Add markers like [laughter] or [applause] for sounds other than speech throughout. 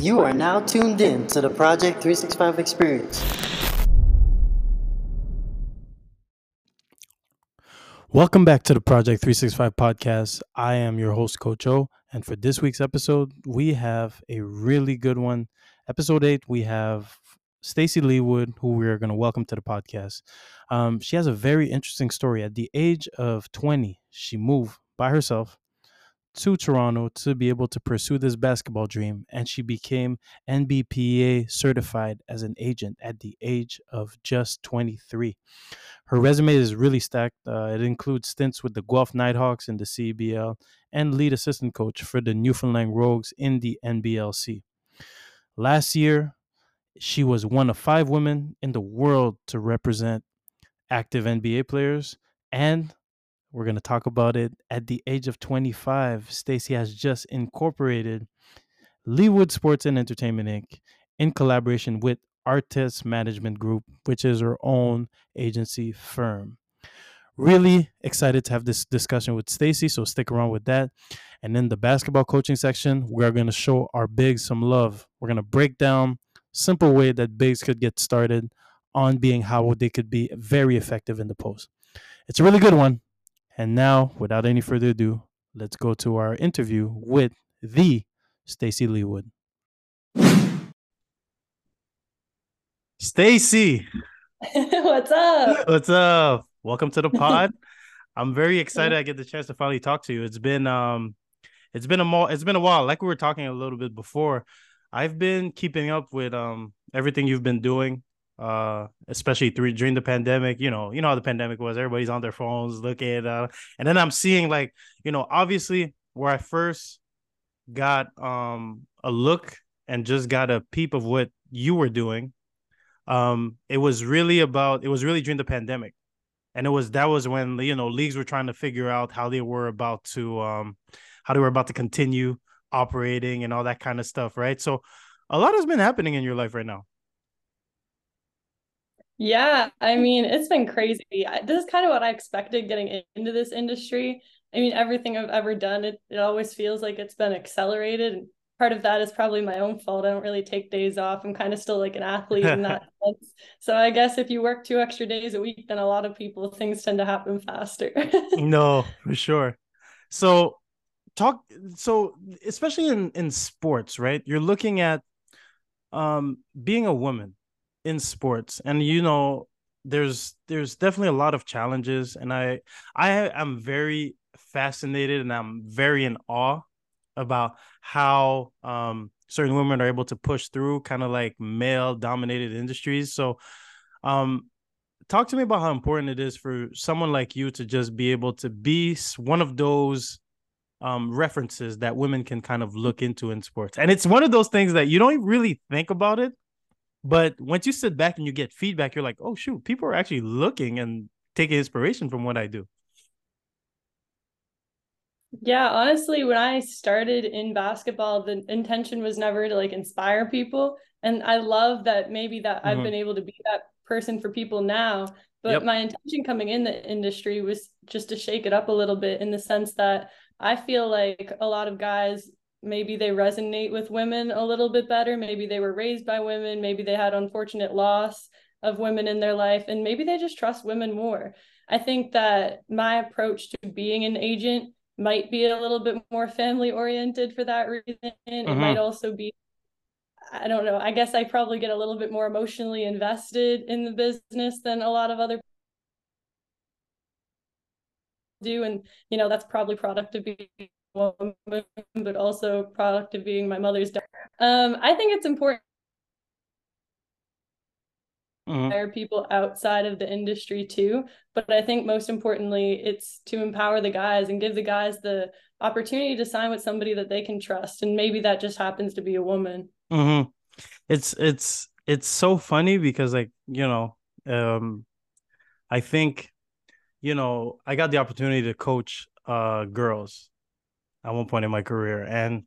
You are now tuned in to the Project 365 experience. Welcome back to the Project 365 podcast. I am your host, Coach O. And for this week's episode, we have a really good one. Episode 8, we have Stacey Leawood, who we are going to welcome to the podcast. Um, she has a very interesting story. At the age of 20, she moved by herself to Toronto to be able to pursue this basketball dream, and she became NBPA certified as an agent at the age of just 23. Her resume is really stacked. Uh, it includes stints with the Guelph Nighthawks in the CEBL and lead assistant coach for the Newfoundland Rogues in the NBLC. Last year, she was one of five women in the world to represent active NBA players and we're going to talk about it. At the age of 25, Stacey has just incorporated Leawood Sports and Entertainment Inc. in collaboration with Artest Management Group, which is her own agency firm. Really excited to have this discussion with Stacey, so stick around with that. And in the basketball coaching section, we're going to show our bigs some love. We're going to break down simple way that bigs could get started on being how they could be very effective in the post. It's a really good one. And now, without any further ado, let's go to our interview with the Stacey Leawood. Stacey, [laughs] What's up? what's up? Welcome to the [laughs] pod. I'm very excited I get the chance to finally talk to you. It's been um it's been a mo- it's been a while. Like we were talking a little bit before. I've been keeping up with um everything you've been doing uh especially through during the pandemic you know you know how the pandemic was everybody's on their phones looking uh and then i'm seeing like you know obviously where i first got um a look and just got a peep of what you were doing um it was really about it was really during the pandemic. And it was that was when you know leagues were trying to figure out how they were about to um how they were about to continue operating and all that kind of stuff right? So a lot has been happening in your life right now Yeah, I mean, it's been crazy. This is kind of what I expected getting into this industry. I mean, everything I've ever done, it, it always feels like it's been accelerated. And part of that is probably my own fault. I don't really take days off. I'm kind of still like an athlete in that [laughs] sense. So I guess if you work two extra days a week, then a lot of people, things tend to happen faster. [laughs] no for sure so talk so especially in in sports right you're looking at um being a woman in sports. And you know there's there's definitely a lot of challenges. And i i am very fascinated and i'm very in awe about how um certain women are able to push through kind of like male dominated industries. So um talk to me about how important it is for someone like you to just be able to be one of those um references that women can kind of look into in sports. And it's one of those things that you don't really think about it but once you sit back and you get feedback, you're like, oh shoot, people are actually looking and taking inspiration from what I do. Yeah, honestly, when I started in basketball, the intention was never to like inspire people. And I love that maybe that I've Mhm. been able to be that person for people now. But Yep. my intention coming in the industry was just to shake it up a little bit in the sense that I feel like a lot of guys maybe they resonate with women a little bit better. Maybe they were raised by women, maybe they had unfortunate loss of women in their life, and maybe they just trust women more. I think that my approach to being an agent might be a little bit more family oriented for that reason. It might Mhm. also be, I don't know, I guess I probably get a little bit more emotionally invested in the business than a lot of other do. And, you know, that's probably product of being woman, but also product of being my mother's daughter. Um, I think it's important Mhm. hire people outside of the industry too. But I think most importantly, it's to empower the guys and give the guys the opportunity to sign with somebody that they can trust. And maybe that just happens to be a woman. Mhm. It's it's it's so funny because like, you know, um I think, you know, I got the opportunity to coach uh girls at one point in my career. And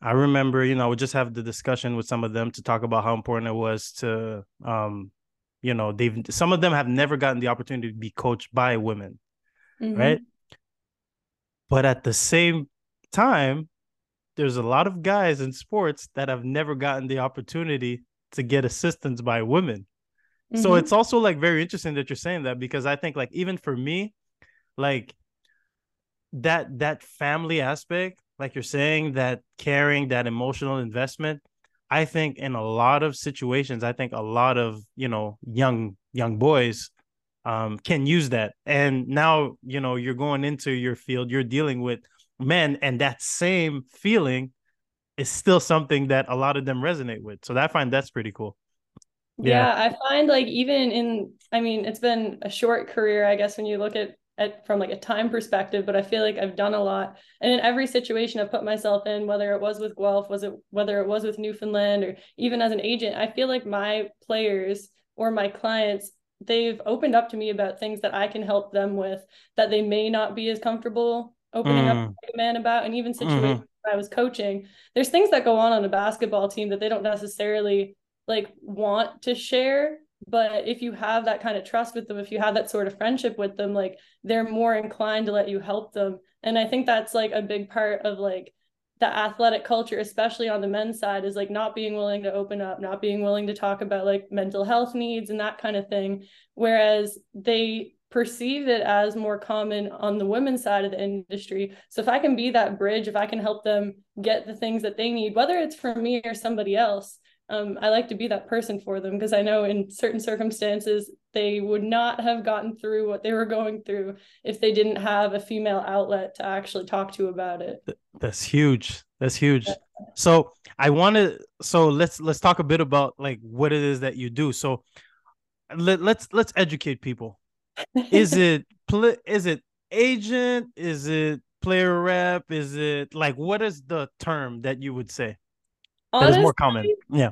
I remember, you know, I would just have the discussion with some of them to talk about how important it was to um, you know, they've some of them have never gotten the opportunity to be coached by women, Mhm. right? But at the same time, there's a lot of guys in sports that have never gotten the opportunity to get assistance by women. Mm-hmm. So it's also like very interesting that you're saying that because I think like even for me, like that that family aspect, like you're saying, that caring, that emotional investment, I think in a lot of situations, I think a lot of you know young young boys um, can use that. And now you know you're going into your field, you're dealing with men, and that same feeling is still something that a lot of them resonate with. So I find that's pretty cool. Yeah. yeah, I find like even in, I mean, it's been a short career, I guess, when you look at at, from like a time perspective, but I feel like I've done a lot. And in every situation I've put myself in, whether it was with Guelph, was it whether it was with Newfoundland or even as an agent, I feel like my players or my clients, they've opened up to me about things that I can help them with that they may not be as comfortable opening mm. up to a man about. And even situations mm-hmm. I was coaching, there's things that go on on a basketball team that they don't necessarily like want to share but if you have that kind of trust with them if you have that sort of friendship with them like they're more inclined to let you help them. And i think that's like a big part of like the athletic culture especially on the men's side is like not being willing to open up not being willing to talk about like mental health needs and that kind of thing. Whereas they perceive it as more common on the women's side of the industry. So if i can be that bridge if i can help them get the things that they need whether it's for me or somebody else um, I like to be that person for them because I know in certain circumstances they would not have gotten through what they were going through if they didn't have a female outlet to actually talk to about it. That's huge. That's huge. So I want to. So let's let's talk a bit about like what it is that you do. So let, let's let's educate people. Is [laughs] it is it agent? Is it player rep? Is it like what is the term that you would say? Honestly, that is more common. Yeah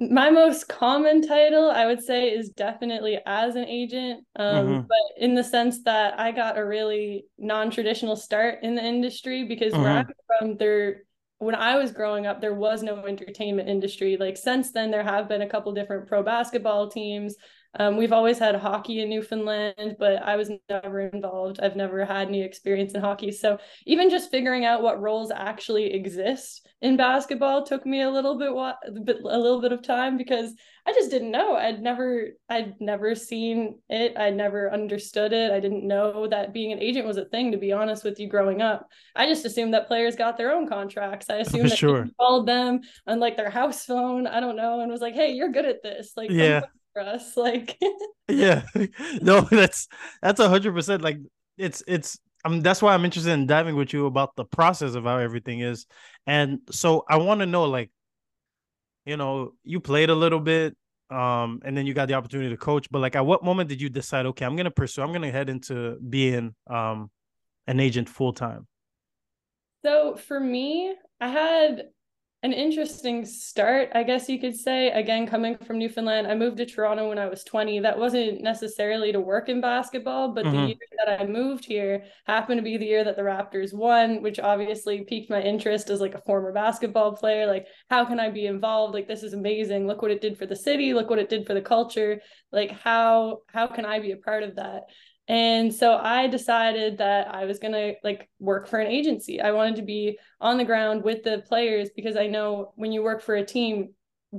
my most common title i would say is definitely as an agent um, mm-hmm. but in the sense that i got a really non-traditional start in the industry because mm-hmm. where i'm from there when i was growing up there was no entertainment industry like since then there have been a couple different pro basketball teams um, we've always had hockey in Newfoundland, but I was never involved. I've never had any experience in hockey. So even just figuring out what roles actually exist in basketball took me a little bit, a little bit of time because I just didn't know. I'd never, I'd never seen it. I'd never understood it. I didn't know that being an agent was a thing. To be honest with you, growing up, I just assumed that players got their own contracts. I assumed that sure. called them on like their house phone. I don't know, and was like, "Hey, you're good at this." Like, yeah for us like [laughs] yeah [laughs] no that's that's a hundred percent like it's it's I mean, that's why I'm interested in diving with you about the process of how everything is. And so I want to know, like, you know, you played a little bit, um, and then you got the opportunity to coach. But like, at what moment did you decide, okay, I'm gonna pursue, I'm gonna head into being um an agent full time? So for me, I had an interesting start, I guess you could say. Again, coming from Newfoundland, I moved to Toronto when I was 20. That wasn't necessarily to work in basketball, but mm-hmm. the year that I moved here happened to be the year that the Raptors won, which obviously piqued my interest as like a former basketball player. Like, how can I be involved? Like, this is amazing. Look what it did for the city. Look what it did for the culture. Like, how how can I be a part of that? And so I decided that I was going to like work for an agency. I wanted to be on the ground with the players because I know when you work for a team,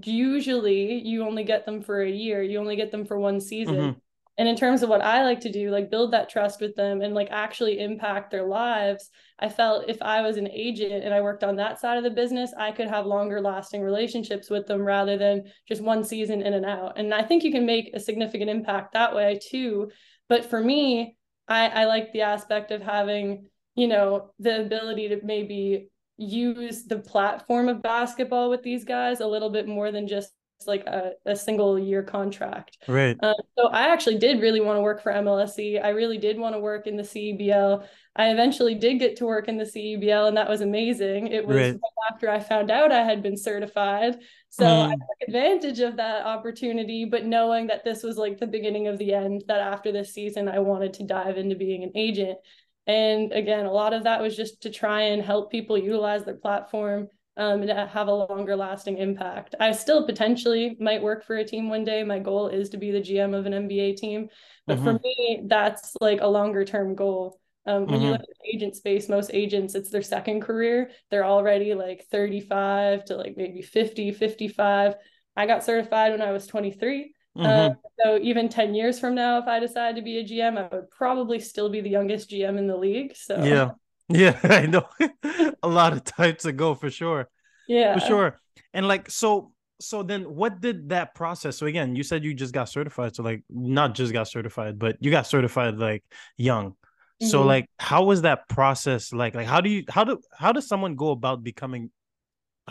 usually you only get them for a year, you only get them for one season. Mm-hmm. And in terms of what I like to do, like build that trust with them and like actually impact their lives, I felt if I was an agent and I worked on that side of the business, I could have longer lasting relationships with them rather than just one season in and out. And I think you can make a significant impact that way too but for me, I, I like the aspect of having, you know, the ability to maybe use the platform of basketball with these guys a little bit more than just like a, a single year contract. Right. Uh, so I actually did really want to work for MLSE. I really did want to work in the CEBL. I eventually did get to work in the CEBL, and that was amazing. It was right. after I found out I had been certified. So mm. I took advantage of that opportunity, but knowing that this was like the beginning of the end, that after this season, I wanted to dive into being an agent. And again, a lot of that was just to try and help people utilize their platform um, and have a longer lasting impact. I still potentially might work for a team one day. My goal is to be the GM of an NBA team. But mm-hmm. for me, that's like a longer term goal. Um, when mm-hmm. you look at the agent space, most agents, it's their second career. They're already like 35 to like maybe 50, 55. I got certified when I was 23. Mm-hmm. Uh, so even 10 years from now, if I decide to be a GM, I would probably still be the youngest GM in the league. So yeah, [laughs] yeah, I know [laughs] a lot of types ago for sure. Yeah, for sure. And like, so, so then what did that process? So again, you said you just got certified. So like, not just got certified, but you got certified like young. Mm-hmm. So like, how was that process like? Like, how do you, how do, how does someone go about becoming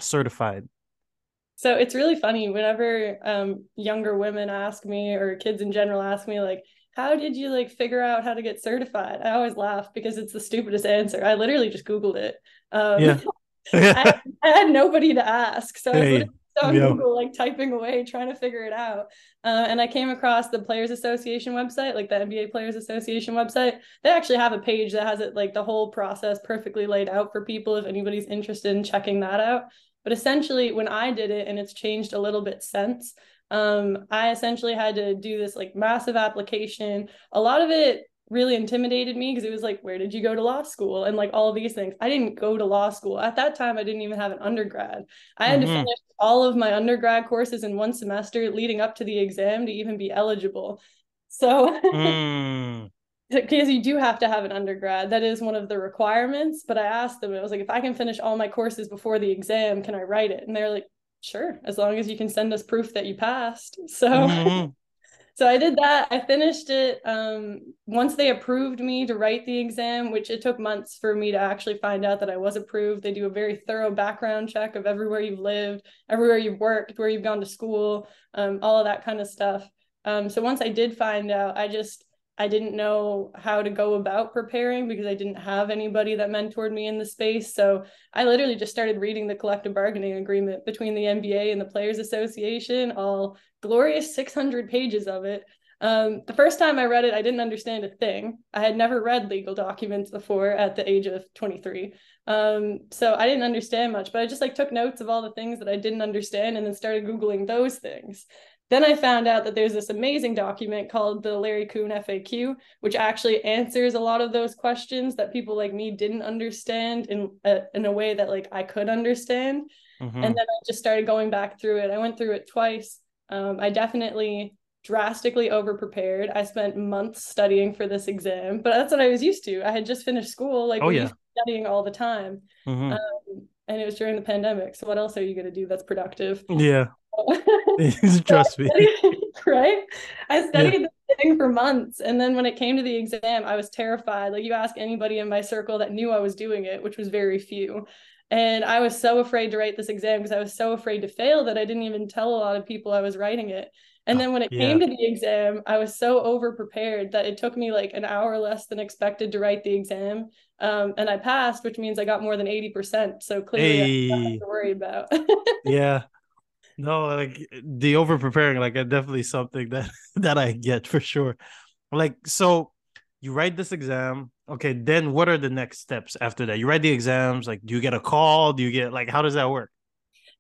certified? So it's really funny whenever um, younger women ask me or kids in general ask me like, how did you like figure out how to get certified? I always laugh because it's the stupidest answer. I literally just Googled it. Um, yeah. [laughs] I, I, had nobody to ask. So hey. I was on yeah. Google, like typing away, trying to figure it out. Uh, and I came across the Players Association website, like the NBA Players Association website. They actually have a page that has it like the whole process perfectly laid out for people if anybody's interested in checking that out. But essentially, when I did it, and it's changed a little bit since, um, I essentially had to do this like massive application. A lot of it really intimidated me because it was like, where did you go to law school? And like all of these things. I didn't go to law school. At that time, I didn't even have an undergrad. I had mm-hmm. to finish all of my undergrad courses in one semester leading up to the exam to even be eligible. So mm. [laughs] because you do have to have an undergrad that is one of the requirements but i asked them i was like if i can finish all my courses before the exam can i write it and they're like sure as long as you can send us proof that you passed. [laughs] So mm-hmm. so i did that. I finished it um, once they approved me to write the exam which it took months for me to actually find out that i was approved. They do a very thorough background check of everywhere you've lived everywhere you've worked where you've gone to school um, all of that kind of stuff. Um, so once i did find out i just I didn't know how to go about preparing because I didn't have anybody that mentored me in the space. So I literally just started reading the collective bargaining agreement between the NBA and the Players Association, all glorious 600 pages of it. Um, the first time I read it, I didn't understand a thing. I had never read legal documents before at the age of 23. Um, so I didn't understand much, but I just like took notes of all the things that I didn't understand and then started Googling those things. Then I found out that there's this amazing document called the Larry Coon FAQ, which actually answers a lot of those questions that people like me didn't understand in a, in a way that like I could understand. Mm-hmm. And then I just started going back through it. I went through it twice. Um, I definitely drastically over prepared. I spent months studying for this exam, but that's what I was used to. I had just finished school, like oh, yeah. studying all the time. Mm-hmm. Um, and it was during the pandemic. So what else are you going to do that's productive? Yeah. [laughs] [laughs] Trust me. [laughs] right? I studied yeah. the thing for months. And then when it came to the exam, I was terrified. Like you ask anybody in my circle that knew I was doing it, which was very few. And I was so afraid to write this exam because I was so afraid to fail that I didn't even tell a lot of people I was writing it. And then when it yeah. came to the exam, I was so over prepared that it took me like an hour less than expected to write the exam. Um, and I passed, which means I got more than 80%. So clearly, hey. to worry about. yeah. No, like the over preparing, like definitely something that [laughs] that I get for sure. Like, so you write this exam. Okay, then what are the next steps after that? You write the exams. Like, do you get a call? Do you get like how does that work?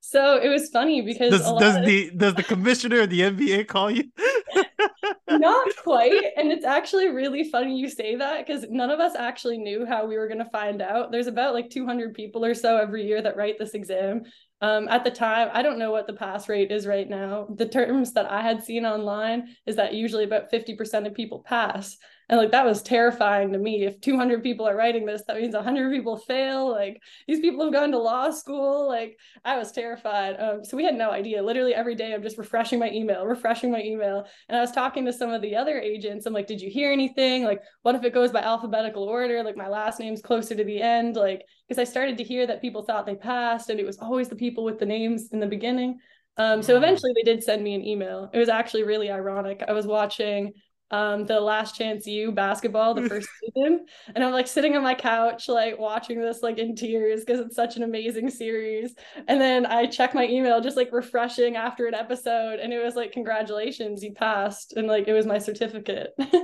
So it was funny because does, does of... the does the commissioner of the NBA call you? [laughs] Not [laughs] quite. And it's actually really funny you say that because none of us actually knew how we were going to find out. There's about like 200 people or so every year that write this exam. Um, at the time, I don't know what the pass rate is right now. The terms that I had seen online is that usually about 50% of people pass. And like that was terrifying to me. If 200 people are writing this, that means 100 people fail. Like these people have gone to law school. Like I was terrified. Um, so we had no idea. Literally every day, I'm just refreshing my email, refreshing my email. And I was talking to some of the other agents. I'm like, did you hear anything? Like, what if it goes by alphabetical order? Like my last name's closer to the end. Like, because I started to hear that people thought they passed, and it was always the people with the names in the beginning. Um, so eventually they did send me an email. It was actually really ironic. I was watching um the last chance U basketball the first season. And i'm like sitting on my couch like watching this like in tears because it's such an amazing series. And then i check my email just like refreshing after an episode and it was like congratulations you passed and like it was my certificate. [laughs]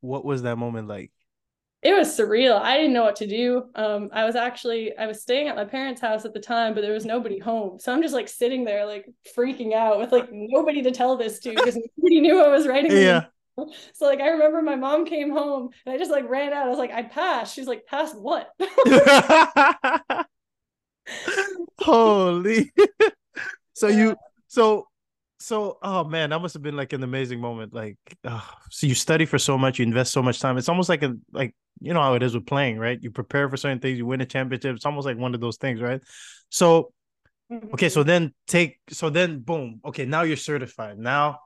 What was that moment like? It was surreal. I didn't know what to do. Um i was actually i was staying at my parents house at the time but there was nobody home. So i'm just like sitting there like freaking out with like nobody to tell this to because nobody knew i was writing yeah So like I remember my mom came home and I just like ran out. I was like, I passed. She's like, passed what? [laughs] Holy. so you so so oh man, that must have been like an amazing moment. Like oh, so you study for so much, you invest so much time. It's almost like a like you know how it is with playing, right? You prepare for certain things, you win a championship. It's almost like one of those things, right? So mm-hmm. okay, so then take so then boom. Okay, now you're certified. Now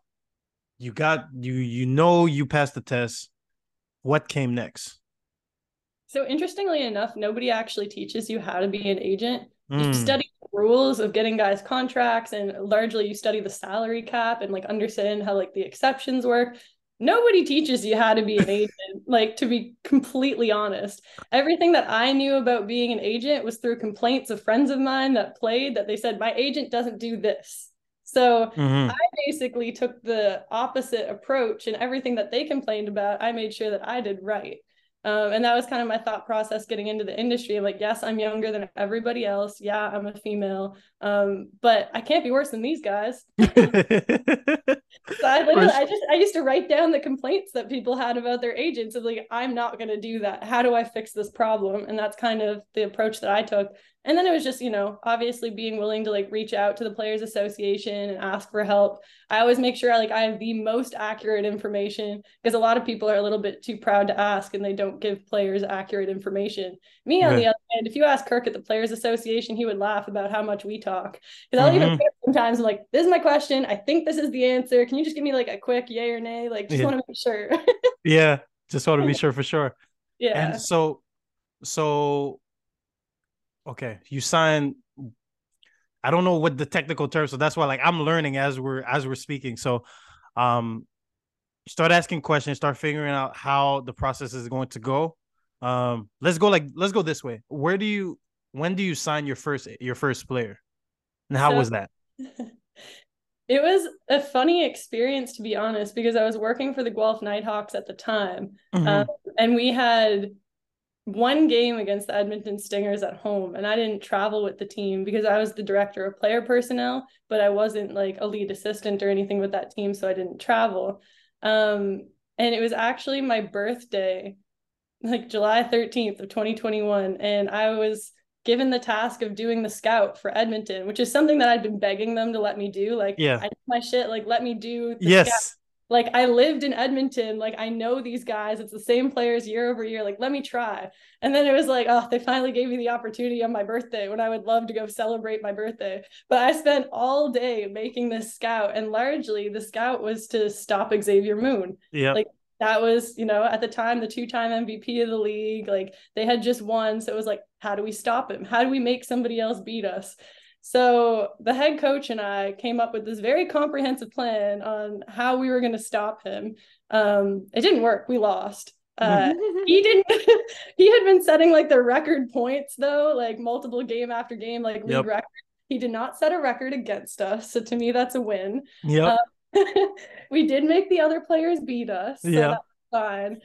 you got you you know you passed the test. What came next? So interestingly enough, nobody actually teaches you how to be an agent. You Mm, study the rules of getting guys contracts and largely you study the salary cap and like understand how like the exceptions work. Nobody teaches you how to be an [laughs] agent, like to be completely honest. Everything that I knew about being an agent was through complaints of friends of mine that played that they said my agent doesn't do this. So mhm. I basically took the opposite approach and everything that they complained about, I made sure that I did right. Um, and that was kind of my thought process getting into the industry. I'm like, yes, I'm younger than everybody else. Yeah, I'm a female. Um, but I can't be worse than these guys. [laughs] So I literally, I just, I used to write down the complaints that people had about their agents of like, I'm not going to do that. How do I fix this problem? And that's kind of the approach that I took. And then it was just, you know, obviously being willing to like reach out to the Players Association and ask for help. I always make sure like I have the most accurate information because a lot of people are a little bit too proud to ask and they don't give players accurate information. Me, on the other hand, if you ask Kirk at the Players Association, he would laugh about how much we talk. Because I'll even Mhm. put sometimes I'm like, this is my question. I think this is the answer. Can you just give me like a quick yay or nay? Like, just Yeah. want to make sure. yeah, just want to be [laughs] sure for sure. yeah. And so, so, okay, you sign. I don't know what the technical term, so that's why like I'm learning as we're as we're speaking. So, um, start asking questions, start figuring out how the process is going to go. Um, let's go like let's go this way. Where do you when do you sign your first your first player, and how So- was that? [laughs] It was a funny experience, to be honest, because I was working for the Guelph Nighthawks at the time. Mhm. Um, and we had one game against the Edmonton Stingers at home, and I didn't travel with the team because I was the director of player personnel, but I wasn't like a lead assistant or anything with that team, so I didn't travel. Um, and it was actually my birthday, like July 13th of 2021, and I was given the task of doing the scout for Edmonton, which is something that I'd been begging them to let me do. Like, Yeah. I my shit, like let me do the scout yes, like I lived in Edmonton, like I know these guys, it's the same players year over year, like let me try. And then it was like, oh, they finally gave me the opportunity on my birthday when I would love to go celebrate my birthday. But I spent all day making this scout, and largely the scout was to stop Xavier Moon. yeah, like, That was, you know, at the time the two-time MVP of the league, like they had just won, so it was like, how do we stop him? How do we make somebody else beat us? So the head coach and I came up with this very comprehensive plan on how we were going to stop him. Um, it didn't work. We lost. Uh, he didn't. [laughs] he had been setting like the record points though, like multiple game after game, like league Yep. record. He did not set a record against us, so to me that's a win. yep, [laughs] we did make the other players beat us, so Yeah. fine.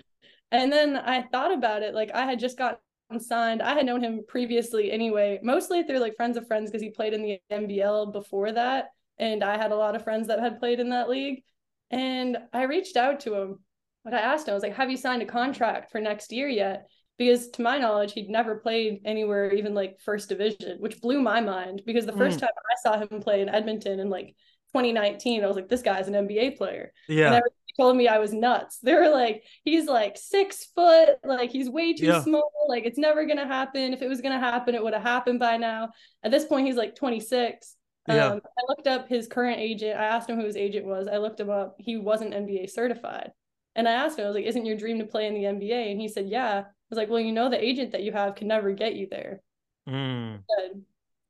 And then I thought about it, like I had just gotten signed. I had known him previously anyway, mostly through like friends of friends because he played in the NBL before that, and I had a lot of friends that had played in that league. And I reached out to him, but I asked him, I was like, "Have you signed a contract for next year yet?" Because to my knowledge, he'd never played anywhere, even like first division, which blew my mind. Because the first mm. time I saw him play in Edmonton and like 2019, I was like, "This guy's an NBA player." and yeah, everybody told me I was nuts. They were like, he's like six foot, like he's way too Yeah. small, like it's never gonna happen. If it was gonna happen, it would have happened by now. At this point, he's like 26. Yeah. Um, I looked up his current agent. I asked him who his agent was. I looked him up. He wasn't NBA certified. And I asked him, I was like, isn't your dream to play in the NBA? And he said, yeah. I was like, well, you know, the agent that you have can never get you there Mm, said,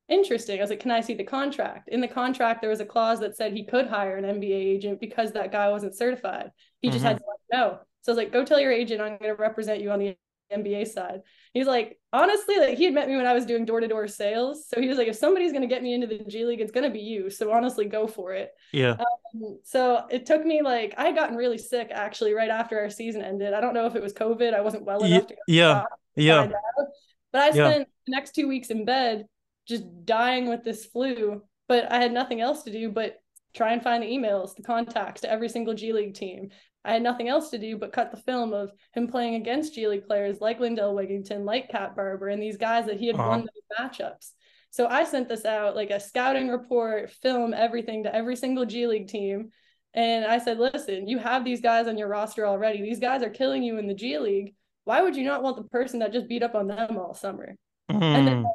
interesting. I was like, can I see the contract? In the contract, there was a clause that said he could hire an NBA agent because that guy wasn't certified. He just Mhm. had to let know. So I was like, go tell your agent I'm going to represent you on the NBA side. He's like, honestly, like he had met me when I was doing door to door sales. So he was like, if somebody's going to get me into the G League, it's going to be you. So honestly, go for it. yeah, So it took me like I had gotten really sick actually right after our season ended. I don't know if it was COVID. I wasn't well enough to go yeah, find yeah, out. But I Yeah. spent the next two weeks in bed just dying with this flu. But I had nothing else to do but try and find the emails, the contacts to every single G League team, I had nothing else to do but cut the film of him playing against G League players like Lindell Wigington, like Cat Barber, and these guys that he had uh-huh. won those matchups. So I sent this out like a scouting report, film, everything to every single G League team. And I said, listen, you have these guys on your roster already. These guys are killing you in the G League. Why would you not want the person that just beat up on them all summer? Mm. And then mm.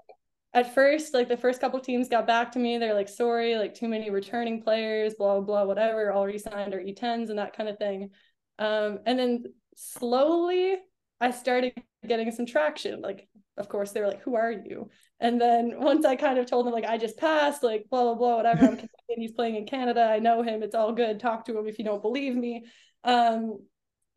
At first, like the first couple teams got back to me. They're like, sorry, like too many returning players, blah, blah, blah, whatever, all resigned or E10s and that kind of thing. Um, and then slowly I started getting some traction. Like, of course, they were like, who are you? And then once I kind of told them, like, I just passed, like, blah, blah, blah, whatever. I'm [laughs] He's playing in Canada. I know him. It's all good. Talk to him if you don't believe me. Um,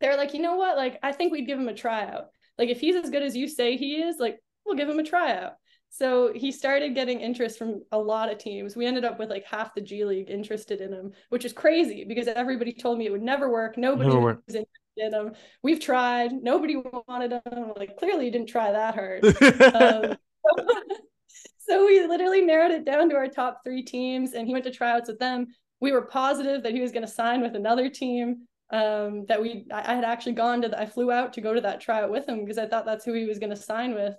they're like, you know what? Like, I think we'd give him a tryout. Like, if he's as good as you say he is, like, we'll give him a tryout. So he started getting interest from a lot of teams. We ended up with like half the G League interested in him, which is crazy because everybody told me it would never work. Nobody never was interested in him. We've tried. Nobody wanted him. Like clearly, you didn't try that hard. um, [laughs] [laughs] so we literally narrowed it down to our top three teams, and he went to tryouts with them. We were positive that he was going to sign with another team. Um, that we I had actually gone to the, I flew out to go to that tryout with him because I thought that's who he was going to sign with.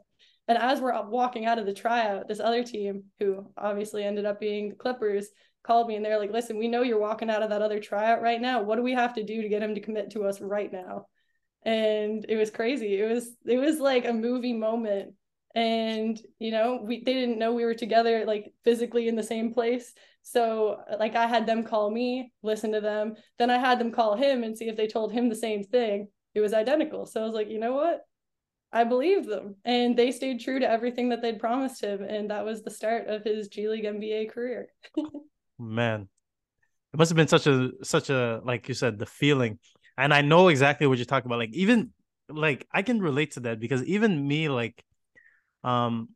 And as we're walking out of the tryout, this other team, who obviously ended up being the Clippers, called me and they're like, listen, we know you're walking out of that other tryout right now. What do we have to do to get him to commit to us right now? And it was crazy. It was it was like a movie moment. And you know, we they didn't know we were together like physically in the same place. So like I had them call me, listen to them. Then I had them call him and see if they told him the same thing. It was identical. So I was like, you know what? I believed them and they stayed true to everything that they'd promised him. And that was the start of his G League NBA career. [laughs] Man, it must have been such a, such a, like you said, the feeling. And I know exactly what you're talking about. Like, even like I can relate to that because even me, like, um,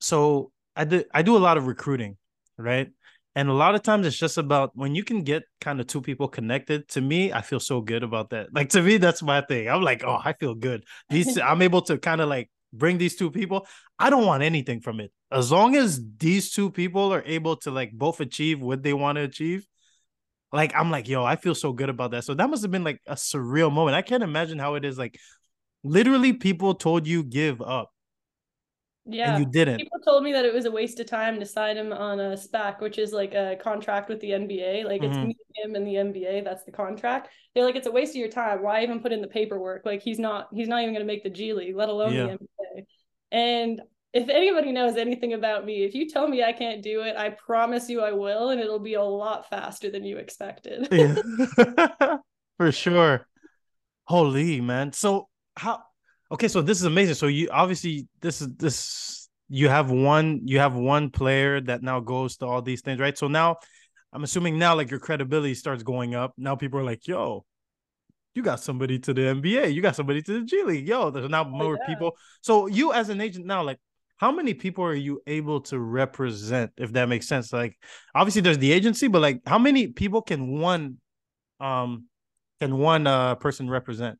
so I do, I do a lot of recruiting, right? And a lot of times it's just about when you can get kind of two people connected. To me, I feel so good about that. Like to me, that's my thing. I'm like, oh, I feel good. These [laughs] I'm able to kind of like bring these two people. I don't want anything from it. As long as these two people are able to like both achieve what they want to achieve, like I'm like, yo, I feel so good about that. So that must have been like a surreal moment. I can't imagine how it is like literally people told you give up yeah, and you didn't. People told me that it was a waste of time to sign him on a SPAC, which is like a contract with the NBA. Like mm-hmm. it's me, him, and the NBA. That's the contract. They're like, it's a waste of your time. Why even put in the paperwork? Like he's not, he's not even going to make the G League, let alone yeah. the NBA. And if anybody knows anything about me, if you tell me I can't do it, I promise you I will, and it'll be a lot faster than you expected. yeah. [laughs] [laughs] For sure. Holy man. So how Okay, so this is amazing. So you obviously this is this you have one you have one player that now goes to all these things, right? So now I'm assuming now like your credibility starts going up. Now people are like, "Yo, you got somebody to the NBA, you got somebody to the G League. Yo, there's now oh, more yeah. people." So you as an agent now, like, how many people are you able to represent? If that makes sense, like, obviously there's the agency, but like, how many people can one, um, can one uh person represent?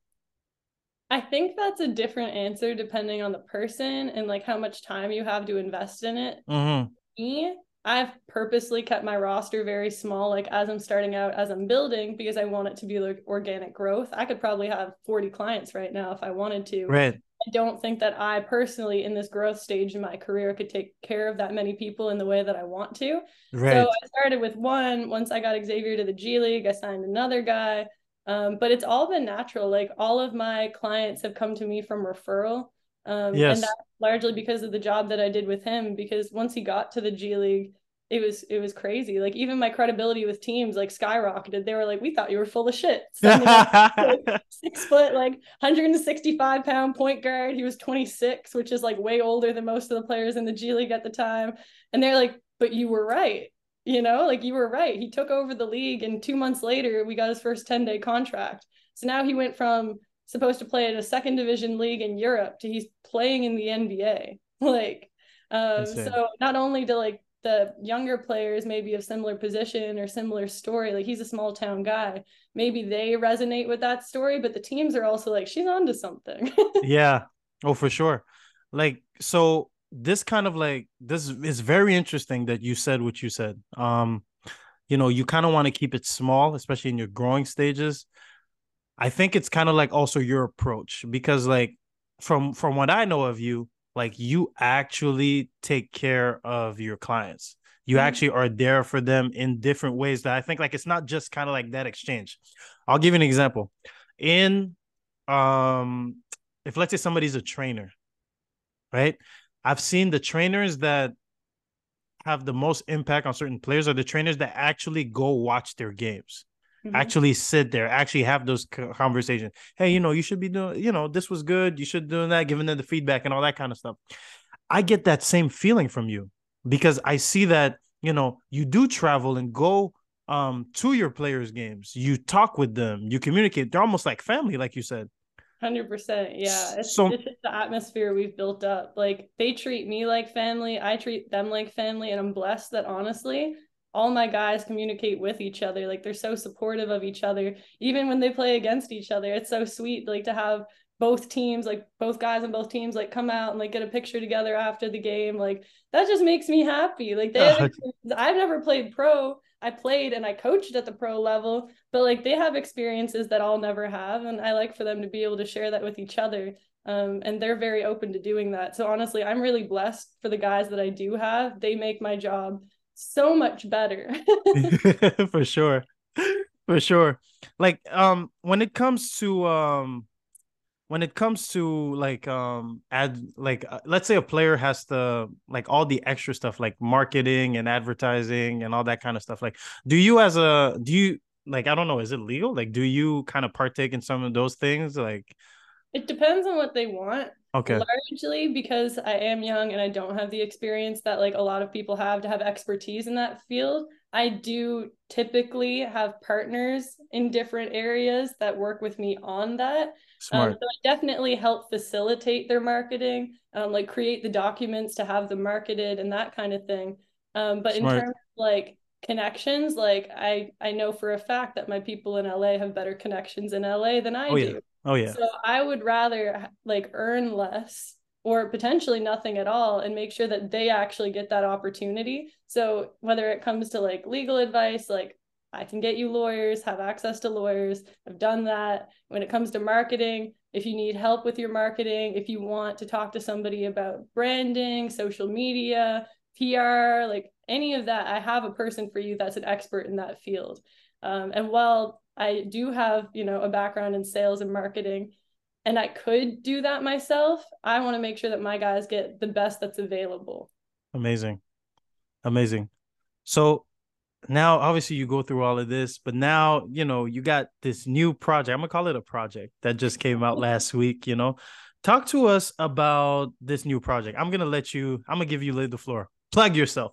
I think that's a different answer depending on the person and like how much time you have to invest in it. Mm-hmm. Me, I've purposely kept my roster very small, like as I'm starting out, as I'm building, because I want it to be like organic growth. I could probably have 40 clients right now if I wanted to. Right. I don't think that I personally, in this growth stage in my career, could take care of that many people in the way that I want to. Right. So I started with one. Once I got Xavier to the G League, I signed another guy. Um, but it's all been natural. Like all of my clients have come to me from referral. Um, yes. and that's largely because of the job that I did with him. Because once he got to the G League, it was it was crazy. Like even my credibility with teams like skyrocketed. They were like, "We thought you were full of shit." [laughs] like, six foot, like 165 pound point guard. He was 26, which is like way older than most of the players in the G League at the time. And they're like, "But you were right." You know, like you were right. He took over the league, and two months later, we got his first 10 day contract. So now he went from supposed to play in a second division league in Europe to he's playing in the NBA. [laughs] Like, um, so not only do like the younger players maybe of similar position or similar story, like he's a small town guy, maybe they resonate with that story, but the teams are also like, she's onto something. [laughs] yeah. Oh, for sure. Like, so this kind of like this is very interesting that you said what you said. Um, you know, you kind of want to keep it small, especially in your growing stages. I think it's kind of like also your approach because like from from what I know of you, like you actually take care of your clients. You mm-hmm. actually are there for them in different ways that I think like it's not just kind of like that exchange. I'll give you an example. In um if let's say somebody's a trainer, right? I've seen the trainers that have the most impact on certain players are the trainers that actually go watch their games mm-hmm. actually sit there, actually have those conversations. Hey, you know, you should be doing, you know, this was good. You should do that, giving them the feedback and all that kind of stuff. I get that same feeling from you because I see that, you know, you do travel and go um to your players' games. You talk with them, you communicate. They're almost like family, like you said. Hundred percent, yeah. It's, so, it's just the atmosphere we've built up. Like they treat me like family, I treat them like family, and I'm blessed that honestly, all my guys communicate with each other. Like they're so supportive of each other. Even when they play against each other it's so sweet like to have both teams like both guys on both teams like come out and like get a picture together after the game. Like that just makes me happy. Like they have [laughs] I've never played pro I played and I coached at the pro level but like they have experiences that I'll never have and I like for them to be able to share that with each other um, and they're very open to doing that so honestly I'm really blessed for the guys that I do have they make my job so much better. [laughs] [laughs] for sure. For sure. Like um when it comes to um when it comes to like um ad like uh, let's say a player has to like all the extra stuff like marketing and advertising and all that kind of stuff like do you as a do you like i don't know is it legal like do you kind of partake in some of those things like it depends on what they want Okay. Largely because I am young and I don't have the experience that like a lot of people have to have expertise in that field. I do typically have partners in different areas that work with me on that. Smart. Um, so I definitely help facilitate their marketing, um, like create the documents to have them marketed and that kind of thing. Um, but Smart. in terms of like connections, like I I know for a fact that my people in LA have better connections in LA than I oh, do. Yeah. Oh yeah. So I would rather like earn less or potentially nothing at all and make sure that they actually get that opportunity. So whether it comes to like legal advice, like I can get you lawyers, have access to lawyers. I've done that. When it comes to marketing, if you need help with your marketing, if you want to talk to somebody about branding, social media, PR, like any of that, I have a person for you that's an expert in that field. Um, and while I do have, you know, a background in sales and marketing and I could do that myself. I want to make sure that my guys get the best that's available. Amazing. Amazing. So now obviously you go through all of this, but now, you know, you got this new project. I'm going to call it a project that just came out mm-hmm. last week, you know. Talk to us about this new project. I'm going to let you I'm going to give you the floor. Plug yourself.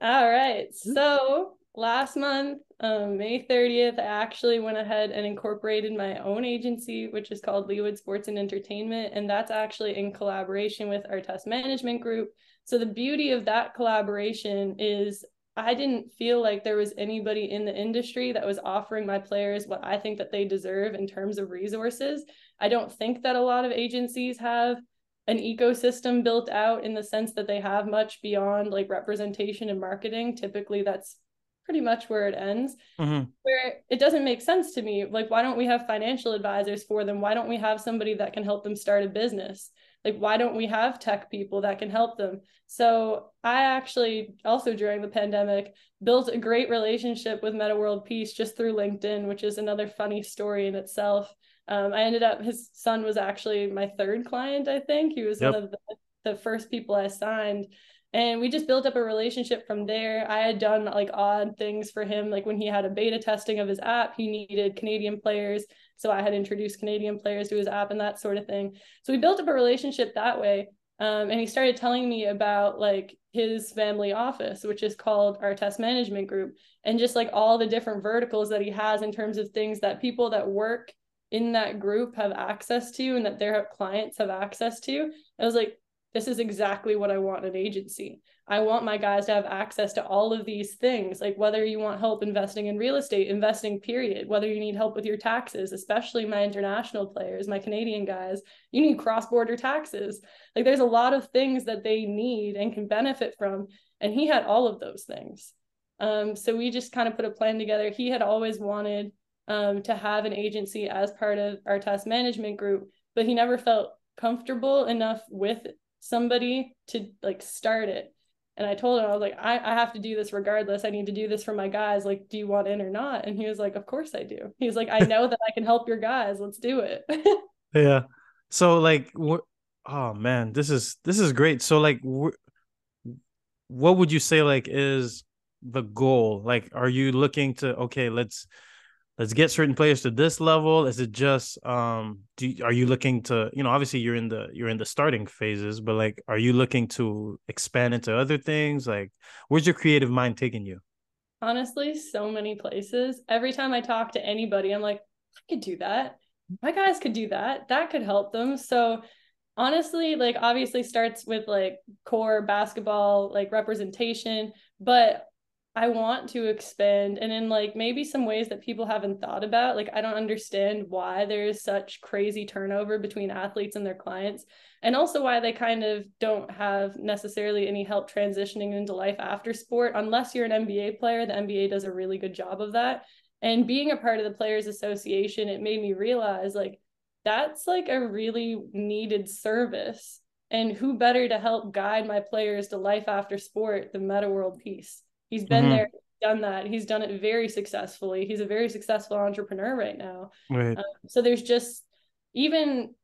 All right. Hmm? So, last month, um, May 30th, I actually went ahead and incorporated my own agency, which is called Leawood Sports and Entertainment. And that's actually in collaboration with Artest Management Group. So the beauty of that collaboration is I didn't feel like there was anybody in the industry that was offering my players what I think that they deserve in terms of resources. I don't think that a lot of agencies have an ecosystem built out in the sense that they have much beyond like representation and marketing. Typically, that's pretty much where it ends. Mm-hmm. where it doesn't make sense to me like why don't we have financial advisors for them? Why don't we have somebody that can help them start a business? Like why don't we have tech people that can help them? So i actually also during the pandemic built a great relationship with Metta World Peace just through linkedin which is another funny story in itself. Um, i ended up his son was actually my third client i think. He was yep. one of the, the first people i signed and we just built up a relationship from there. I had done like odd things for him. Like when he had a beta testing of his app he needed canadian players. So i had introduced canadian players to his app and that sort of thing. So we built up a relationship that way. Um, and he started telling me about like his family office which is called Artest Management Group and just like all the different verticals that he has in terms of things that people that work in that group have access to and that their clients have access to. I was like this is exactly what I want in an agency. I want my guys to have access to all of these things, like whether you want help investing in real estate, investing, period, whether you need help with your taxes, especially my international players, my Canadian guys, you need cross border taxes. Like there's a lot of things that they need and can benefit from. And he had all of those things. Um, so we just kind of put a plan together. He had always wanted um, to have an agency as part of Artest Management Group, but he never felt comfortable enough with somebody to like start it. And I told him, I was like, I, I have to do this regardless. I need to do this for my guys. Like, do you want in or not? And he was like, Of course I do. He was like, I know that I can help your guys. Let's do it. [laughs] yeah. So like, oh man, this is this is great. So like, what would you say like is the goal? Like, are you looking to okay, let's let's get certain players to this level. Is it just um do are you looking to you know obviously you're in the you're in the starting phases but like are you looking to expand into other things? Like where's your creative mind taking you? Honestly so many places. Every time i talk to anybody i'm like i could do that. My guys could do that. That could help them. So honestly like obviously starts with like core basketball like representation but I want to expand and in like maybe some ways that people haven't thought about. Like, I don't understand why there is such crazy turnover between athletes and their clients, and also why they kind of don't have necessarily any help transitioning into life after sport. Unless you're an NBA player, the NBA does a really good job of that. And being a part of the Players Association, it made me realize like that's like a really needed service. And who better to help guide my players to life after sport than Metta World Peace? He's been mm-hmm. there, done that. He's done it very successfully. He's a very successful entrepreneur right now. Right. Um, so there's just even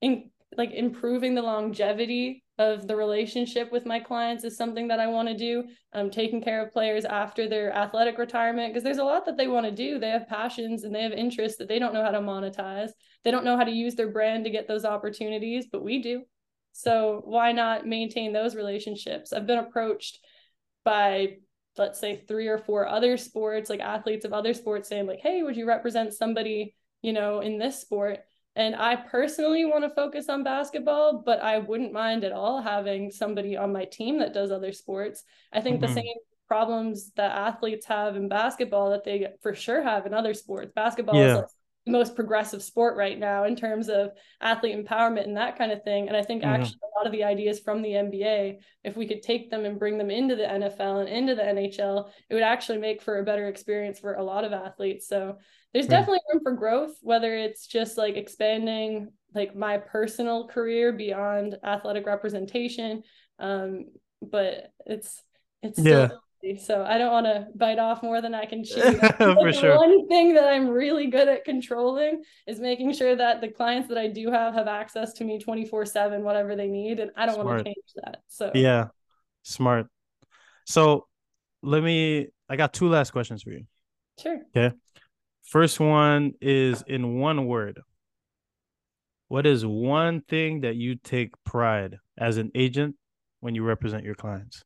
in like improving the longevity of the relationship with my clients is something that I want to do. Um, taking care of players after their athletic retirement because there's a lot that they want to do. They have passions and they have interests that they don't know how to monetize. They don't know how to use their brand to get those opportunities, but we do. So why not maintain those relationships? I've been approached by let's say three or four other sports like athletes of other sports saying like hey would you represent somebody you know in this sport and i personally want to focus on basketball but i wouldn't mind at all having somebody on my team that does other sports i think mm-hmm. the same problems that athletes have in basketball that they for sure have in other sports basketball yeah. is like most progressive sport right now in terms of athlete empowerment and that kind of thing. And I think mm-hmm. actually a lot of the ideas from the NBA, if we could take them and bring them into the NFL and into the NHL, it would actually make for a better experience for a lot of athletes. So there's definitely room for growth, whether it's just like expanding like my personal career beyond athletic representation. Um, but it's it's still yeah so I don't want to bite off more than I can [laughs] chew. For sure. One thing that I'm really good at controlling is making sure that the clients that I do have have access to me 24 seven, whatever they need. And I don't smart. want to change that. So yeah, smart. So let me, I got two last questions for you. Sure. Okay. First one is in one word. What is one thing that you take pride as an agent when you represent your clients?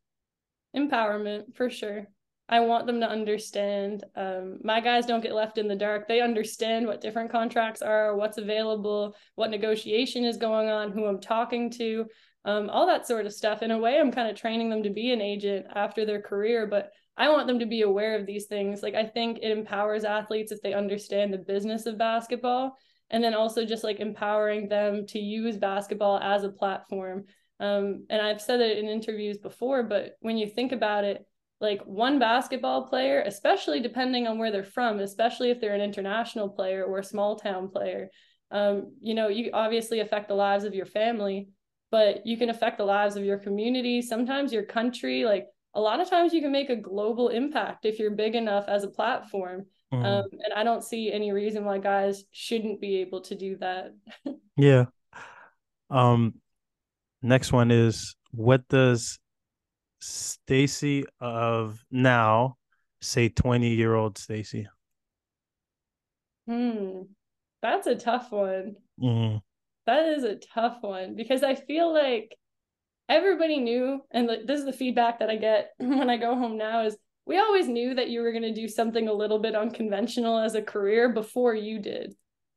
Empowerment for sure. I want them to understand um, my guys don't get left in the dark. They understand what different contracts are what's available what negotiation is going on who i'm talking to um, all that sort of stuff. In a way i'm kind of training them to be an agent after their career but i want them to be aware of these things. Like i think it empowers athletes if they understand the business of basketball and then also just like empowering them to use basketball as a platform um, and I've said it in interviews before, but when you think about it, like one basketball player, especially depending on where they're from, especially if they're an international player or a small town player, um, you know, you obviously affect the lives of your family, but you can affect the lives of your community, sometimes your country. Like a lot of times you can make a global impact if you're big enough as a platform. Mm. Um, and I don't see any reason why guys shouldn't be able to do that. [laughs] yeah. Um, Next one is what does Stacey of now say 20 year old Stacey? Hmm. That's a tough one. Mm-hmm. That is a tough one because I feel like everybody knew, and this is the feedback that I get [clears throat] when I go home now is we always knew that you were going to do something a little bit unconventional as a career before you did.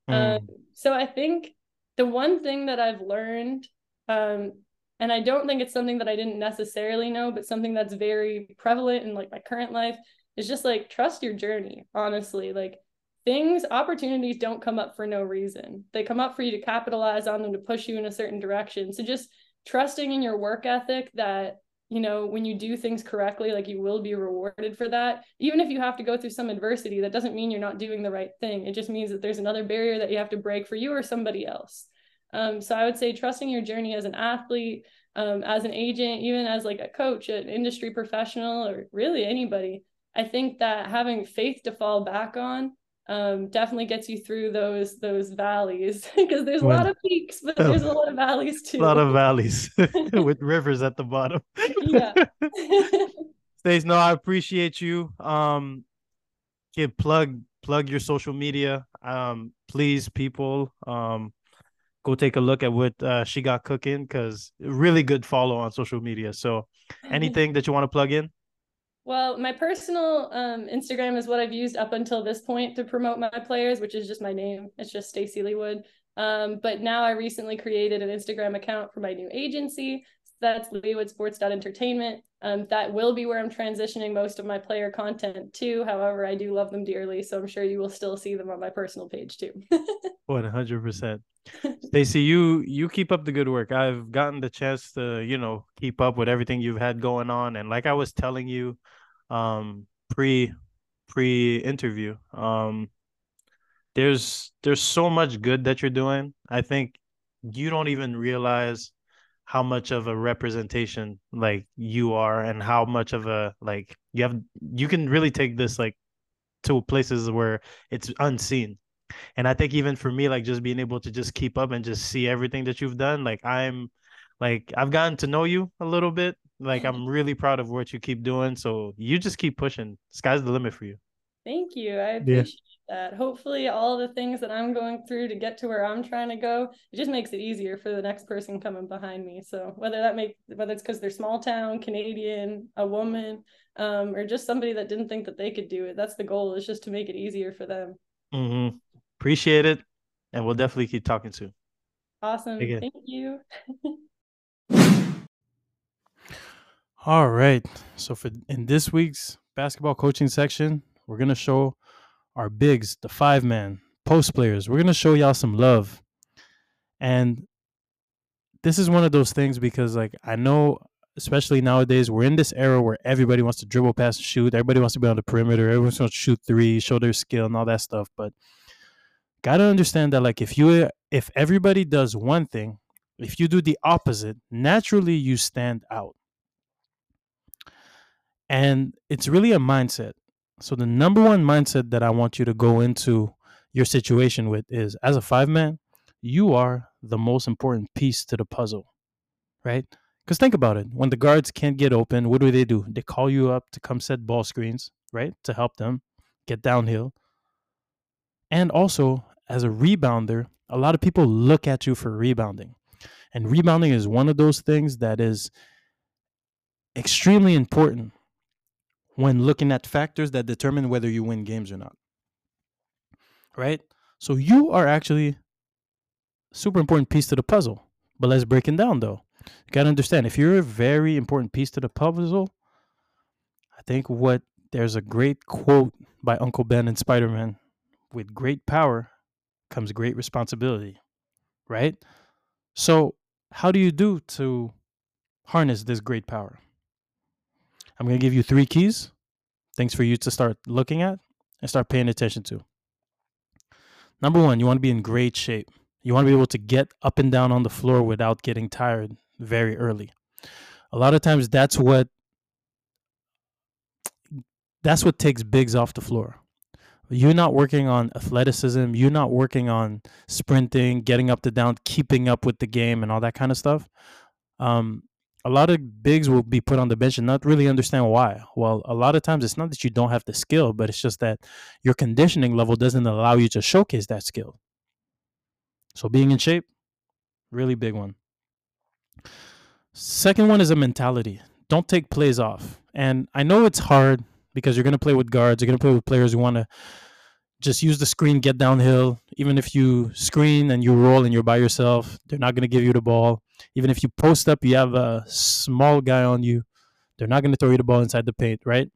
Mm. Um, so I think the one thing that I've learned um, and I don't think it's something that I didn't necessarily know, but something that's very prevalent in like my current life is just like trust your journey, honestly. Like things, opportunities don't come up for no reason. They come up for you to capitalize on them to push you in a certain direction. So just trusting in your work ethic that you know, when you do things correctly, like you will be rewarded for that. Even if you have to go through some adversity, that doesn't mean you're not doing the right thing. It just means that there's another barrier that you have to break for you or somebody else. Um, so I would say trusting your journey as an athlete, um, as an agent, even as like a coach, an industry professional, or really anybody. I think that having faith to fall back on um, definitely gets you through those those valleys [laughs] because there's when, a lot of peaks, but there's a lot of valleys too. A lot of [laughs] valleys [laughs] with rivers at the bottom. yeah. Stace, no, I appreciate you. Um, give plug plug your social media. Um, please, people, um, go take a look at what uh, she got cooking because really good follow on social media. So, anything that you want to plug in? Well, my personal um, Instagram is what I've used up until this point to promote my players, which is just my name. It's just Stacey Leawood. Um, but now I recently created an Instagram account for my new agency. That's leawoodsports.entertainment. Um, that will be where I'm transitioning most of my player content to. However, I do love them dearly, so I'm sure you will still see them on my personal page too. [laughs] One hundred percent. [laughs] Stacey, you you keep up the good work. I've gotten the chance to, you know, keep up with everything you've had going on. And like I was telling you, um, pre pre interview, um, there's there's so much good that you're doing. I think you don't even realize how much of a representation like you are and how much of a like you have you can really take this like to places where it's unseen and I think even for me, like just being able to just keep up and just see everything that you've done, like I'm like I've gotten to know you a little bit. Like mm-hmm. I'm really proud of what you keep doing. So you just keep pushing. Sky's the limit for you. Thank you. I appreciate yeah. That. Hopefully all the things that I'm going through to get to where I'm trying to go, it just makes it easier for the next person coming behind me. So whether that make whether it's because they're small town, Canadian, a woman, um, or just somebody that didn't think that they could do it, that's the goal is just to make it easier for them. Mm-hmm. Appreciate it. And we'll definitely keep talking soon. Awesome. Again. Thank you. [laughs] All right. So for in this week's basketball coaching section, we're gonna show our bigs, the five man post players. We're gonna show y'all some love. And this is one of those things because like I know especially nowadays we're in this era where everybody wants to dribble pass and shoot. Everybody wants to be on the perimeter. Everyone wants to shoot three show their skill and all that stuff. But gotta understand that like if you if everybody does one thing if you do the opposite naturally you stand out. And it's really a mindset so the number one mindset that i want you to go into your situation with is as a five man you are the most important piece to the puzzle right? Because think about it. When the guards can't get open what do they do? They call you up to come set ball screens right to help them get downhill. And also as a rebounder, a lot of people look at you for rebounding. And rebounding is one of those things that is extremely important when looking at factors that determine whether you win games or not. Right? So you are actually super important piece to the puzzle. But let's break it down though. You gotta understand if you're a very important piece to the puzzle, I think what there's a great quote by Uncle Ben in Spider Man with great power comes great responsibility, right? So, how do you do to harness this great power? I'm going to give you three keys, things for you to start looking at and start paying attention to. Number one, you want to be in great shape. You want to be able to get up and down on the floor without getting tired very early. A lot of times that's what that's what takes bigs off the floor you're not working on athleticism, you're not working on sprinting, getting up to down, keeping up with the game, and all that kind of stuff. Um, a lot of bigs will be put on the bench and not really understand why. Well, a lot of times it's not that you don't have the skill, but it's just that your conditioning level doesn't allow you to showcase that skill. So being in shape, really big one. Second one is a mentality. Don't take plays off. And I know it's hard because you're going to play with guards. You're going to play with players who want to just use the screen, get downhill. Even if you screen and you roll and you're by yourself, they're not going to give you the ball. Even if you post up, you have a small guy on you, they're not going to throw you the ball inside the paint, right?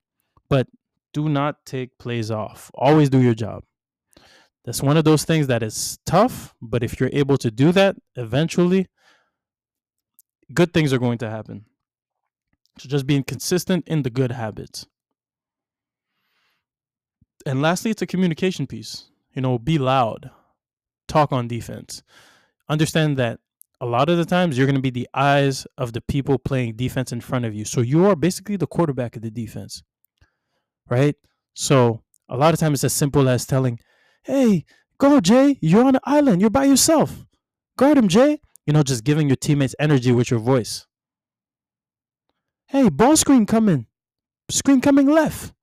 But do not take plays off. Always do your job. That's one of those things that is tough, but if you're able to do that, eventually, good things are going to happen. So just being consistent in the good habits. And lastly, it's a communication piece. You know, be loud, talk on defense. Understand that a lot of the times you're going to be the eyes of the people playing defense in front of you. So you are basically the quarterback of the defense, right? So a lot of times it's as simple as telling, hey, go, Jay, you're on an island, you're by yourself. Guard him, Jay. You know, just giving your teammates energy with your voice. Hey, ball screen coming. Screen coming left.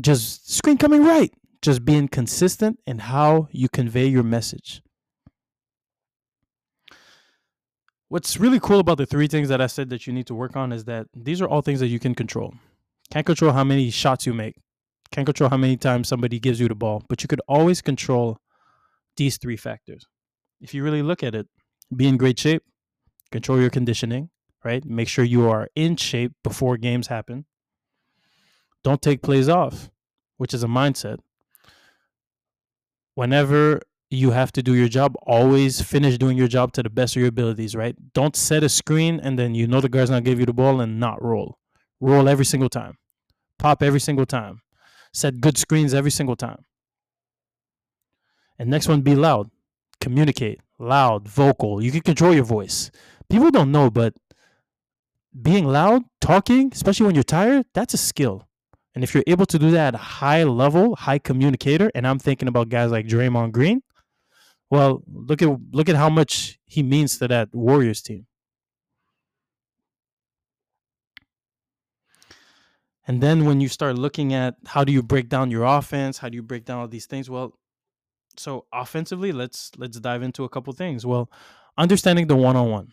Just screen coming right. Just being consistent in how you convey your message. What's really cool about the three things that I said that you need to work on is that these are all things that you can control. Can't control how many shots you make. Can't control how many times somebody gives you the ball, but you could always control these three factors. If you really look at it, be in great shape, control your conditioning, right? Make sure you are in shape before games happen. Don't take plays off, which is a mindset. Whenever you have to do your job, always finish doing your job to the best of your abilities, right? Don't set a screen and then you know the guard's not give you the ball and not roll. Roll every single time. Pop every single time. Set good screens every single time. And next one, be loud. Communicate. Loud, vocal. You can control your voice. People don't know, but being loud, talking, especially when you're tired, that's a skill. And if you're able to do that at a high level, high communicator, and I'm thinking about guys like Draymond Green, well, look at look at how much he means to that Warriors team. And then when you start looking at how do you break down your offense, how do you break down all these things? Well, so offensively, let's let's dive into a couple things. Well, understanding the one-on-one.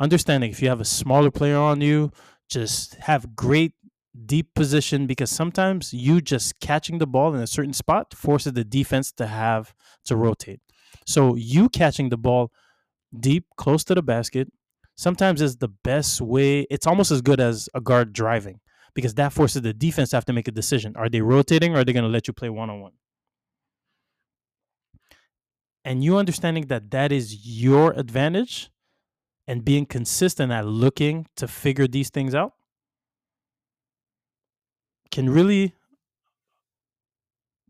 Understanding if you have a smaller player on you, just have great deep position because sometimes you just catching the ball in a certain spot forces the defense to have to rotate. So you catching the ball deep close to the basket sometimes is the best way. It's almost as good as a guard driving because that forces the defense to have to make a decision. Are they rotating or are they going to let you play one on one? And you understanding that that is your advantage and being consistent at looking to figure these things out can really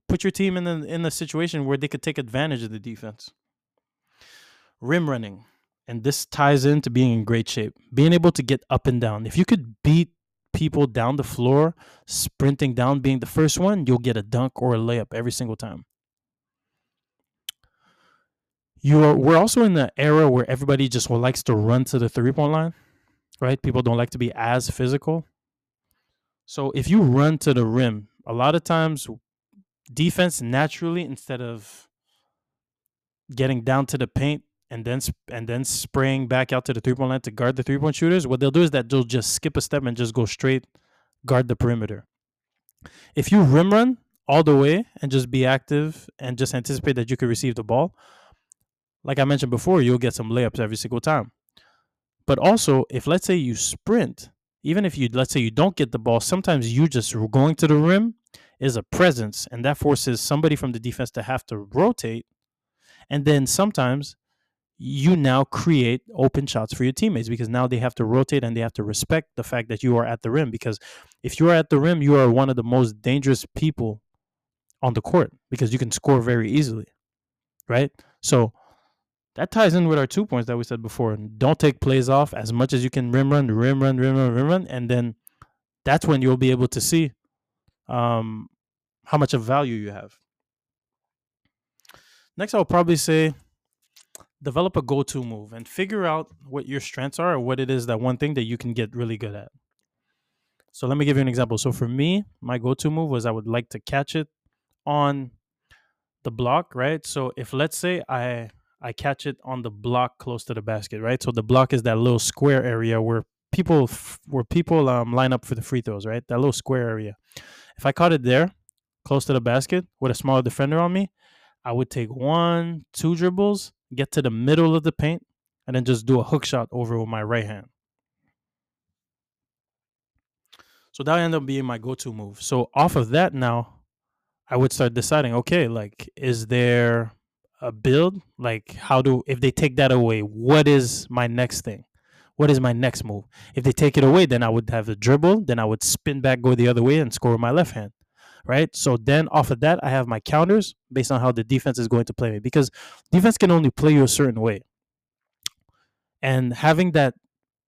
put your team in a, in a situation where they could take advantage of the defense. Rim running, and this ties into being in great shape, being able to get up and down. If you could beat people down the floor, sprinting down, being the first one, you'll get a dunk or a layup every single time. You're, we're also in the era where everybody just likes to run to the three point line, right? People don't like to be as physical. So if you run to the rim, a lot of times defense naturally instead of getting down to the paint and then and then spraying back out to the three point line to guard the three point shooters, what they'll do is that they'll just skip a step and just go straight guard the perimeter. If you rim run all the way and just be active and just anticipate that you could receive the ball, like I mentioned before, you'll get some layups every single time. But also, if let's say you sprint even if you let's say you don't get the ball, sometimes you just going to the rim is a presence, and that forces somebody from the defense to have to rotate. And then sometimes you now create open shots for your teammates because now they have to rotate and they have to respect the fact that you are at the rim. Because if you are at the rim, you are one of the most dangerous people on the court because you can score very easily, right? So that ties in with our two points that we said before. Don't take plays off as much as you can rim run, rim run, rim run, rim run, and then that's when you'll be able to see um, how much of value you have. Next, I'll probably say develop a go-to move and figure out what your strengths are or what it is that one thing that you can get really good at. So let me give you an example. So for me, my go-to move was I would like to catch it on the block, right? So if let's say I I catch it on the block close to the basket, right? So the block is that little square area where people where people um, line up for the free throws, right? That little square area. If I caught it there, close to the basket, with a smaller defender on me, I would take one, two dribbles, get to the middle of the paint, and then just do a hook shot over with my right hand. So that ended up being my go-to move. So off of that now, I would start deciding, okay, like, is there a build like how do if they take that away what is my next thing What is my next move? If they take it away, then I would have a dribble. Then I would spin back, go the other way, and score with my left hand. Right. So then off of that, I have my counters based on how the defense is going to play me because defense can only play you a certain way. And having that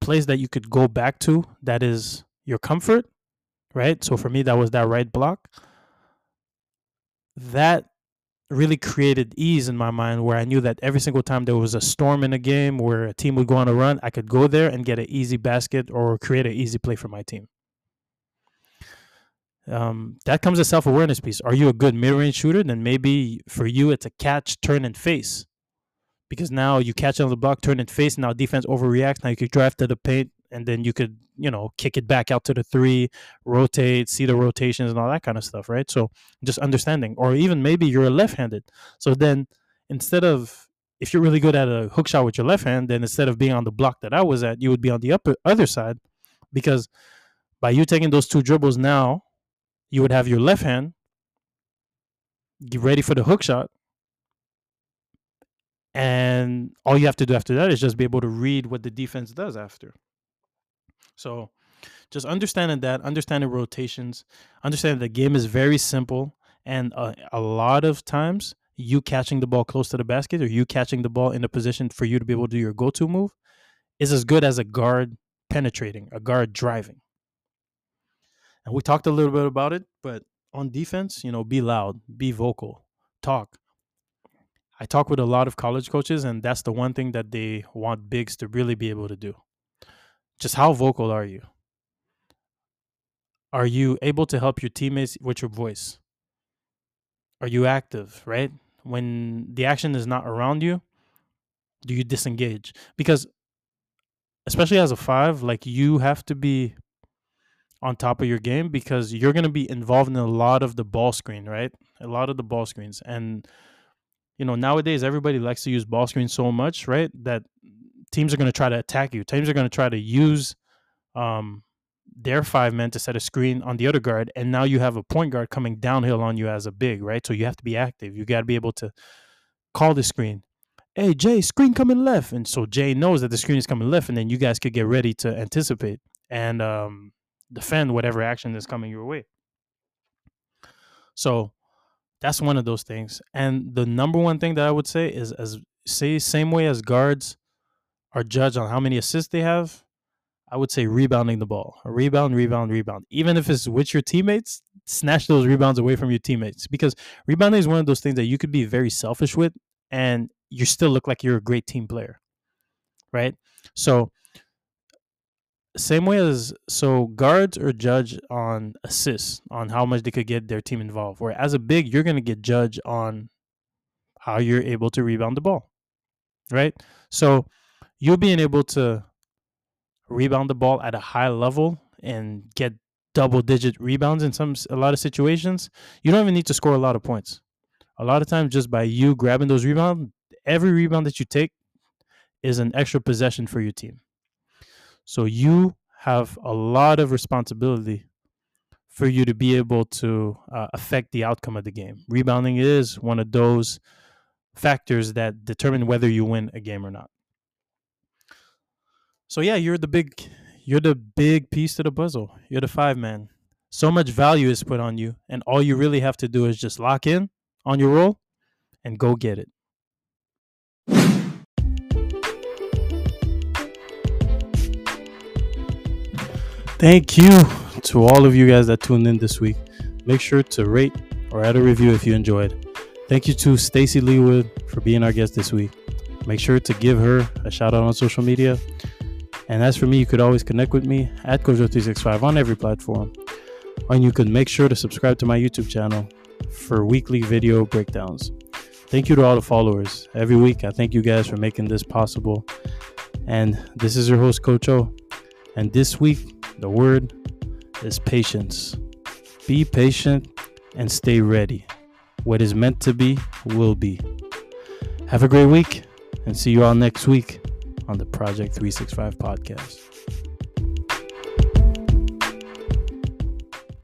place that you could go back to that is your comfort, right? So for me, that was that right block. That really created ease in my mind where I knew that every single time there was a storm in a game where a team would go on a run, I could go there and get an easy basket or create an easy play for my team. Um, that comes a self awareness piece. Are you a good mid range shooter? Then maybe for you it's a catch, turn, and face. Because now you catch on the block, turn and face. Now defense overreacts. Now you can drive to the paint, and then you could you know kick it back out to the three rotate see the rotations and all that kind of stuff right? So just understanding or even maybe you're left-handed. So then instead of if you're really good at a hook shot with your left hand then instead of being on the block that i was at you would be on the upper other side because by you taking those two dribbles now you would have your left hand get ready for the hook shot. And all you have to do after that is just be able to read what the defense does after so just understanding that, understanding rotations, understanding the game is very simple. And uh, a lot of times, you catching the ball close to the basket or you catching the ball in a position for you to be able to do your go to move is as good as a guard penetrating, a guard driving. And we talked a little bit about it, but on defense, you know, be loud, be vocal, talk. I talk with a lot of college coaches, and that's the one thing that they want bigs to really be able to do just how vocal are you? Are you able to help your teammates with your voice? Are you active, right? When the action is not around you, do you disengage? Because especially as a 5, like you have to be on top of your game because you're going to be involved in a lot of the ball screen, right? A lot of the ball screens. And you know, nowadays everybody likes to use ball screens so much, right? That teams are going to try to attack you. Teams are going to try to use um, their five men to set a screen on the other guard, and now you have a point guard coming downhill on you as a big, right? So you have to be active. You got to be able to call the screen. Hey Jay, screen coming left, and so Jay knows that the screen is coming left, and then you guys could get ready to anticipate and um, defend whatever action is coming your way. So that's one of those things. And the number one thing that I would say is as say same way as guards are judged on how many assists they have, I would say rebounding the ball. A rebound, rebound, rebound. Even if it's with your teammates, snatch those rebounds away from your teammates because rebounding is one of those things that you could be very selfish with and you still look like you're a great team player. Right? So same way as so guards are judged on assists, on how much they could get their team involved. Where as a big, you're gonna get judged on how you're able to rebound the ball. Right? So you being able to rebound the ball at a high level and get double digit rebounds in some a lot of situations, you don't even need to score a lot of points. A lot of times just by you grabbing those rebounds, every rebound that you take is an extra possession for your team. So you have a lot of responsibility for you to be able to uh, affect the outcome of the game. Rebounding is one of those factors that determine whether you win a game or not. So yeah, you're the big you're the big piece to the puzzle. You're the five man. So much value is put on you, and all you really have to do is just lock in on your role and go get it. Thank you to all of you guys that tuned in this week. Make sure to rate or add a review if you enjoyed. Thank you to Stacey Leawood for being our guest this week. Make sure to give her a shout out on social media and as for me, you could always connect with me at coacho365 on every platform. And you can make sure to subscribe to my YouTube channel for weekly video breakdowns. Thank you to all the followers. Every week, I thank you guys for making this possible. And this is your host, Coach O. And this week, the word is patience. Be patient and stay ready. What is meant to be will be. Have a great week and see you all next week on the Project 365 podcast.